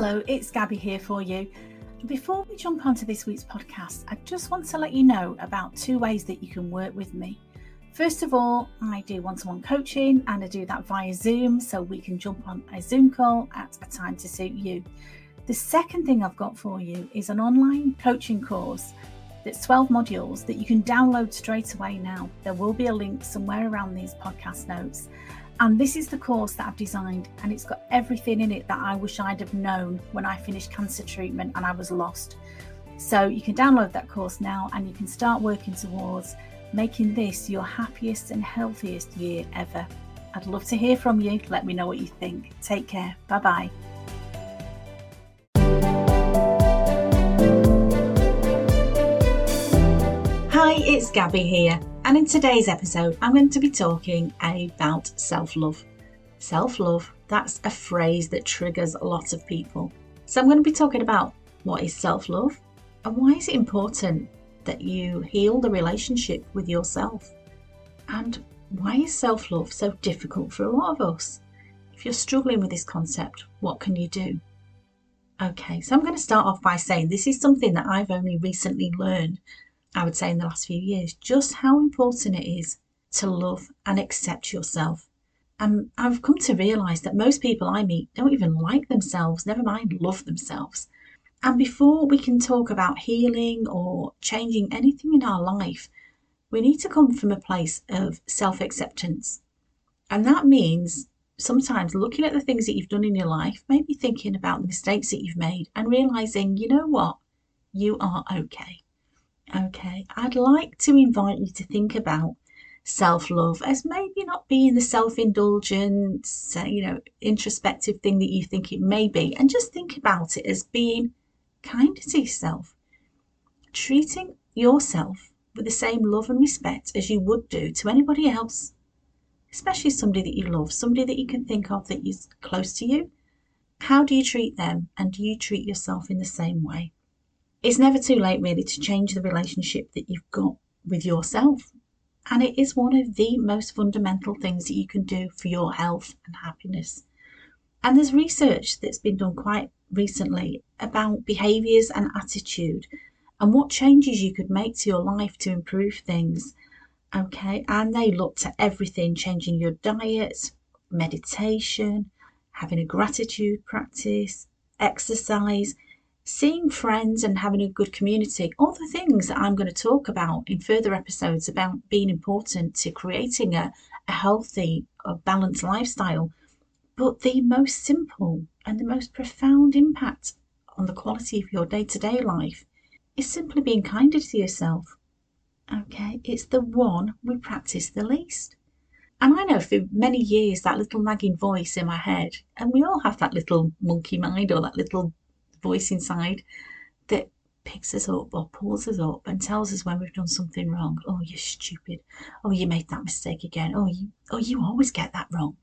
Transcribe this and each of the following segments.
Hello, it's Gabby here for you. Before we jump onto this week's podcast, I just want to let you know about two ways that you can work with me. First of all, I do one to one coaching and I do that via Zoom so we can jump on a Zoom call at a time to suit you. The second thing I've got for you is an online coaching course that's 12 modules that you can download straight away now. There will be a link somewhere around these podcast notes. And this is the course that I've designed, and it's got everything in it that I wish I'd have known when I finished cancer treatment and I was lost. So you can download that course now and you can start working towards making this your happiest and healthiest year ever. I'd love to hear from you. Let me know what you think. Take care. Bye bye. Hi, it's Gabby here, and in today's episode, I'm going to be talking about self love. Self love, that's a phrase that triggers a lot of people. So, I'm going to be talking about what is self love and why is it important that you heal the relationship with yourself? And why is self love so difficult for a lot of us? If you're struggling with this concept, what can you do? Okay, so I'm going to start off by saying this is something that I've only recently learned, I would say in the last few years, just how important it is to love and accept yourself. And I've come to realize that most people I meet don't even like themselves, never mind love themselves. And before we can talk about healing or changing anything in our life, we need to come from a place of self acceptance. And that means sometimes looking at the things that you've done in your life, maybe thinking about the mistakes that you've made and realizing, you know what, you are okay. Okay, I'd like to invite you to think about self love as maybe not being the self indulgent, you know, introspective thing that you think it may be, and just think about it as being kind to yourself, treating yourself with the same love and respect as you would do to anybody else, especially somebody that you love, somebody that you can think of that is close to you. How do you treat them, and do you treat yourself in the same way? It's never too late, really, to change the relationship that you've got with yourself. And it is one of the most fundamental things that you can do for your health and happiness. And there's research that's been done quite recently about behaviours and attitude and what changes you could make to your life to improve things. Okay, and they looked at everything changing your diet, meditation, having a gratitude practice, exercise, seeing friends, and having a good community. All the things that I'm going to talk about in further episodes about being important to creating a, a healthy, a balanced lifestyle. But the most simple and the most profound impact on the quality of your day to day life is simply being kinder to yourself. Okay, it's the one we practice the least. And I know for many years that little nagging voice in my head, and we all have that little monkey mind or that little voice inside that picks us up or pulls us up and tells us when we've done something wrong. Oh, you're stupid. Oh, you made that mistake again. Oh, you, oh, you always get that wrong.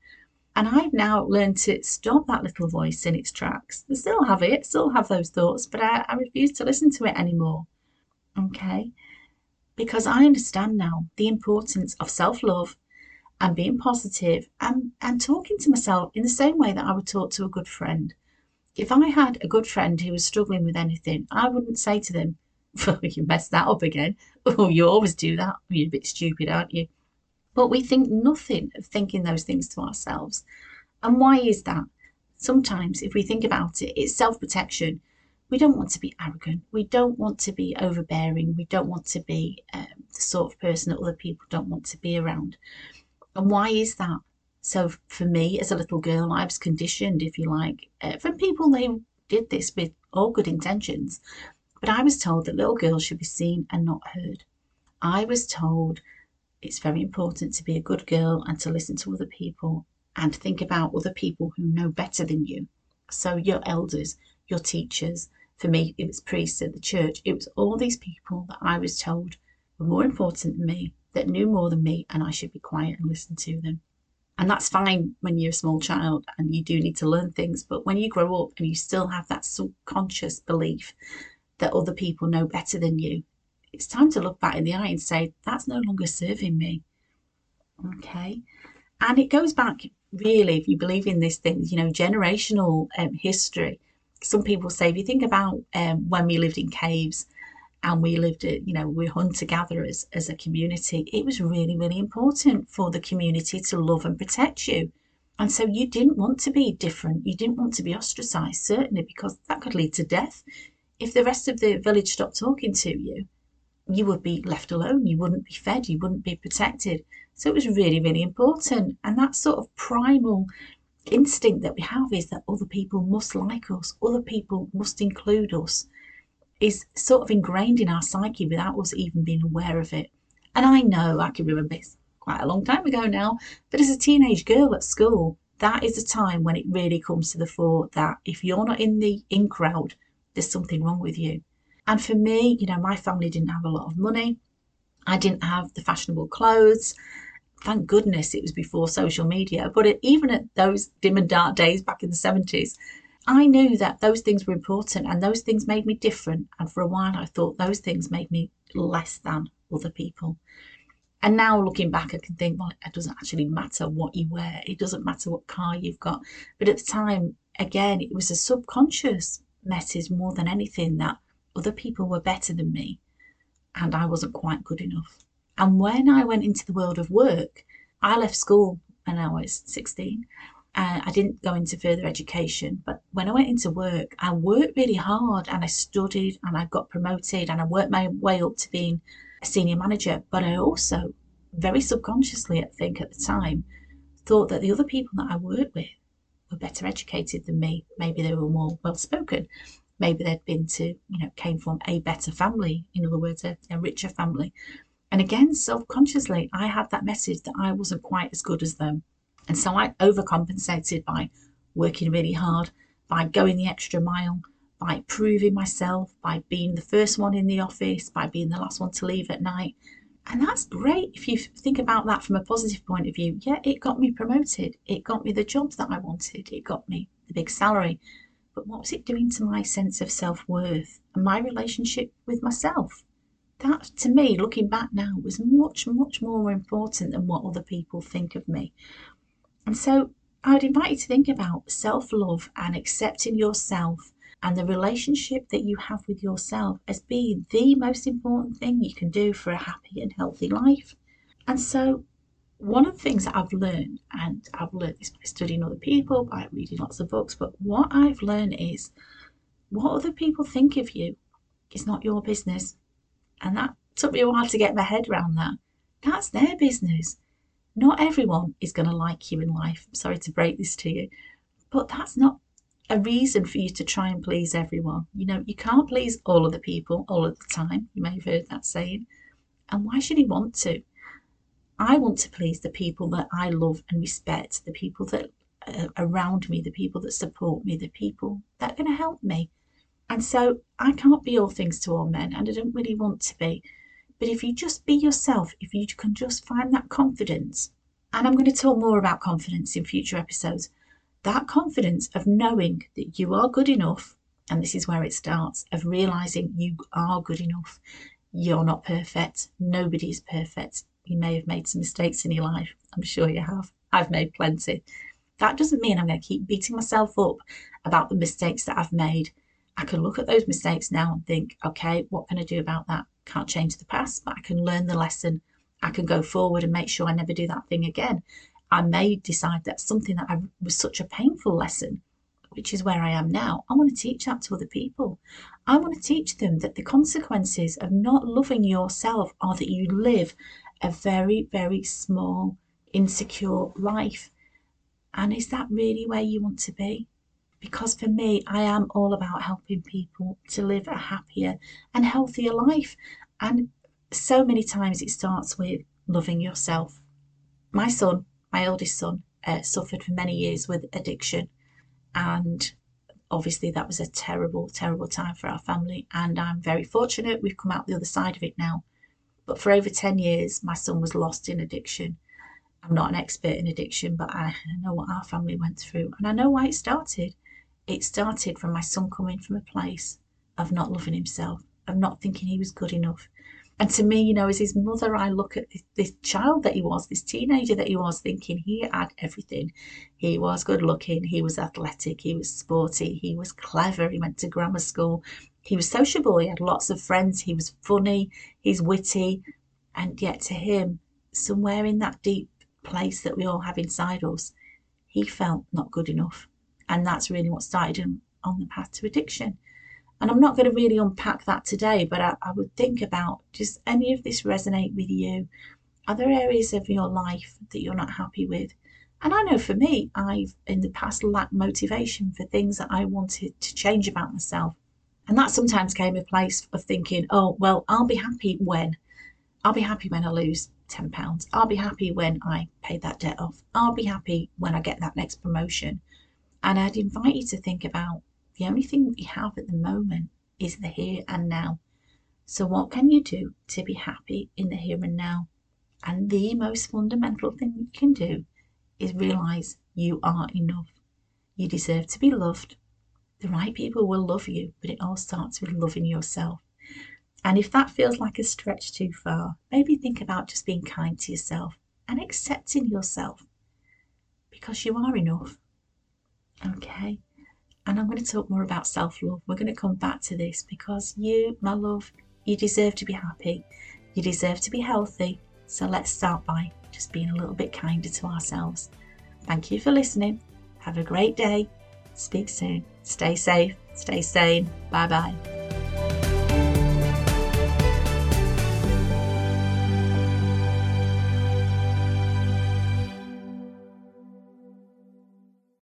And I've now learned to stop that little voice in its tracks. I still have it, still have those thoughts, but I, I refuse to listen to it anymore. Okay? Because I understand now the importance of self love and being positive and, and talking to myself in the same way that I would talk to a good friend. If I had a good friend who was struggling with anything, I wouldn't say to them, Oh, you messed that up again. Oh, you always do that. You're a bit stupid, aren't you? But we think nothing of thinking those things to ourselves. And why is that? Sometimes, if we think about it, it's self protection. We don't want to be arrogant. We don't want to be overbearing. We don't want to be um, the sort of person that other people don't want to be around. And why is that? So, for me, as a little girl, I was conditioned, if you like, uh, from people who did this with all good intentions. But I was told that little girls should be seen and not heard. I was told it's very important to be a good girl and to listen to other people and think about other people who know better than you. So, your elders, your teachers, for me, it was priests at the church. It was all these people that I was told were more important than me, that knew more than me, and I should be quiet and listen to them. And that's fine when you're a small child and you do need to learn things. But when you grow up and you still have that subconscious belief that other people know better than you, it's time to look back in the eye and say, that's no longer serving me. Okay. And it goes back, really, if you believe in these things, you know, generational um, history. some people say if you think about um, when we lived in caves and we lived it, you know, we're hunter gatherers as a community, it was really, really important for the community to love and protect you. And so you didn't want to be different. You didn't want to be ostracized, certainly, because that could lead to death. If the rest of the village stopped talking to you, you would be left alone. You wouldn't be fed. You wouldn't be protected. So it was really, really important. And that sort of primal instinct that we have is that other people must like us, other people must include us, is sort of ingrained in our psyche without us even being aware of it. And I know I can remember this quite a long time ago now, but as a teenage girl at school, that is a time when it really comes to the fore that if you're not in the in crowd, there's something wrong with you. And for me, you know, my family didn't have a lot of money. I didn't have the fashionable clothes. Thank goodness it was before social media. But even at those dim and dark days back in the 70s, I knew that those things were important and those things made me different. And for a while, I thought those things made me less than other people. And now looking back, I can think, well, it doesn't actually matter what you wear, it doesn't matter what car you've got. But at the time, again, it was a subconscious message more than anything that other people were better than me and I wasn't quite good enough. And when I went into the world of work, I left school when I was 16. Uh, I didn't go into further education, but when I went into work, I worked really hard and I studied and I got promoted and I worked my way up to being a senior manager, but I also, very subconsciously, I think at the time, thought that the other people that I worked with were better educated than me. Maybe they were more well spoken. Maybe they'd been to, you know, came from a better family, in other words, a, a richer family. And again, self-consciously, I had that message that I wasn't quite as good as them. And so I overcompensated by working really hard, by going the extra mile, by proving myself, by being the first one in the office, by being the last one to leave at night. And that's great if you think about that from a positive point of view. Yeah, it got me promoted. It got me the jobs that I wanted. It got me the big salary. But what was it doing to my sense of self worth and my relationship with myself? That, to me, looking back now, was much, much more important than what other people think of me. And so I would invite you to think about self love and accepting yourself and the relationship that you have with yourself as being the most important thing you can do for a happy and healthy life. And so, one of the things that I've learned, and I've learned this by studying other people, by reading lots of books, but what I've learned is what other people think of you is not your business. And that took me a while to get my head around that. That's their business. Not everyone is going to like you in life. Sorry to break this to you, but that's not a reason for you to try and please everyone. You know, you can't please all of the people all of the time. You may have heard that saying. And why should he want to? I want to please the people that I love and respect, the people that are around me, the people that support me, the people that are going to help me. And so I can't be all things to all men, and I don't really want to be. But if you just be yourself, if you can just find that confidence, and I'm going to talk more about confidence in future episodes, that confidence of knowing that you are good enough, and this is where it starts, of realizing you are good enough. You're not perfect. Nobody is perfect. You may have made some mistakes in your life. I'm sure you have. I've made plenty. That doesn't mean I'm going to keep beating myself up about the mistakes that I've made. I can look at those mistakes now and think, okay, what can I do about that? Can't change the past, but I can learn the lesson. I can go forward and make sure I never do that thing again. I may decide that something that I, was such a painful lesson, which is where I am now, I want to teach that to other people. I want to teach them that the consequences of not loving yourself are that you live a very, very small, insecure life. And is that really where you want to be? Because for me, I am all about helping people to live a happier and healthier life. And so many times it starts with loving yourself. My son my eldest son uh, suffered for many years with addiction, and obviously that was a terrible, terrible time for our family. And I'm very fortunate we've come out the other side of it now. But for over 10 years, my son was lost in addiction. I'm not an expert in addiction, but I know what our family went through, and I know why it started. It started from my son coming from a place of not loving himself, of not thinking he was good enough. And to me, you know, as his mother, I look at this, this, child that he was, this teenager that he was, thinking he had everything. He was good looking, he was athletic, he was sporty, he was clever, he went to grammar school, he was sociable, he had lots of friends, he was funny, he's witty. And yet, to him, somewhere in that deep place that we all have inside us, he felt not good enough. And that's really what started him on the path to addiction. And I'm not going to really unpack that today, but I, I would think about does any of this resonate with you? Are there areas of your life that you're not happy with? And I know for me, I've in the past lacked motivation for things that I wanted to change about myself. And that sometimes came a place of thinking, oh, well, I'll be happy when. I'll be happy when I lose £10. I'll be happy when I pay that debt off. I'll be happy when I get that next promotion. And I'd invite you to think about the only thing you have at the moment is the here and now. So, what can you do to be happy in the here and now? And the most fundamental thing you can do is realize you are enough. You deserve to be loved. The right people will love you, but it all starts with loving yourself. And if that feels like a stretch too far, maybe think about just being kind to yourself and accepting yourself because you are enough. Okay? And I'm going to talk more about self love. We're going to come back to this because you, my love, you deserve to be happy. You deserve to be healthy. So let's start by just being a little bit kinder to ourselves. Thank you for listening. Have a great day. Speak soon. Stay safe. Stay sane. Bye bye.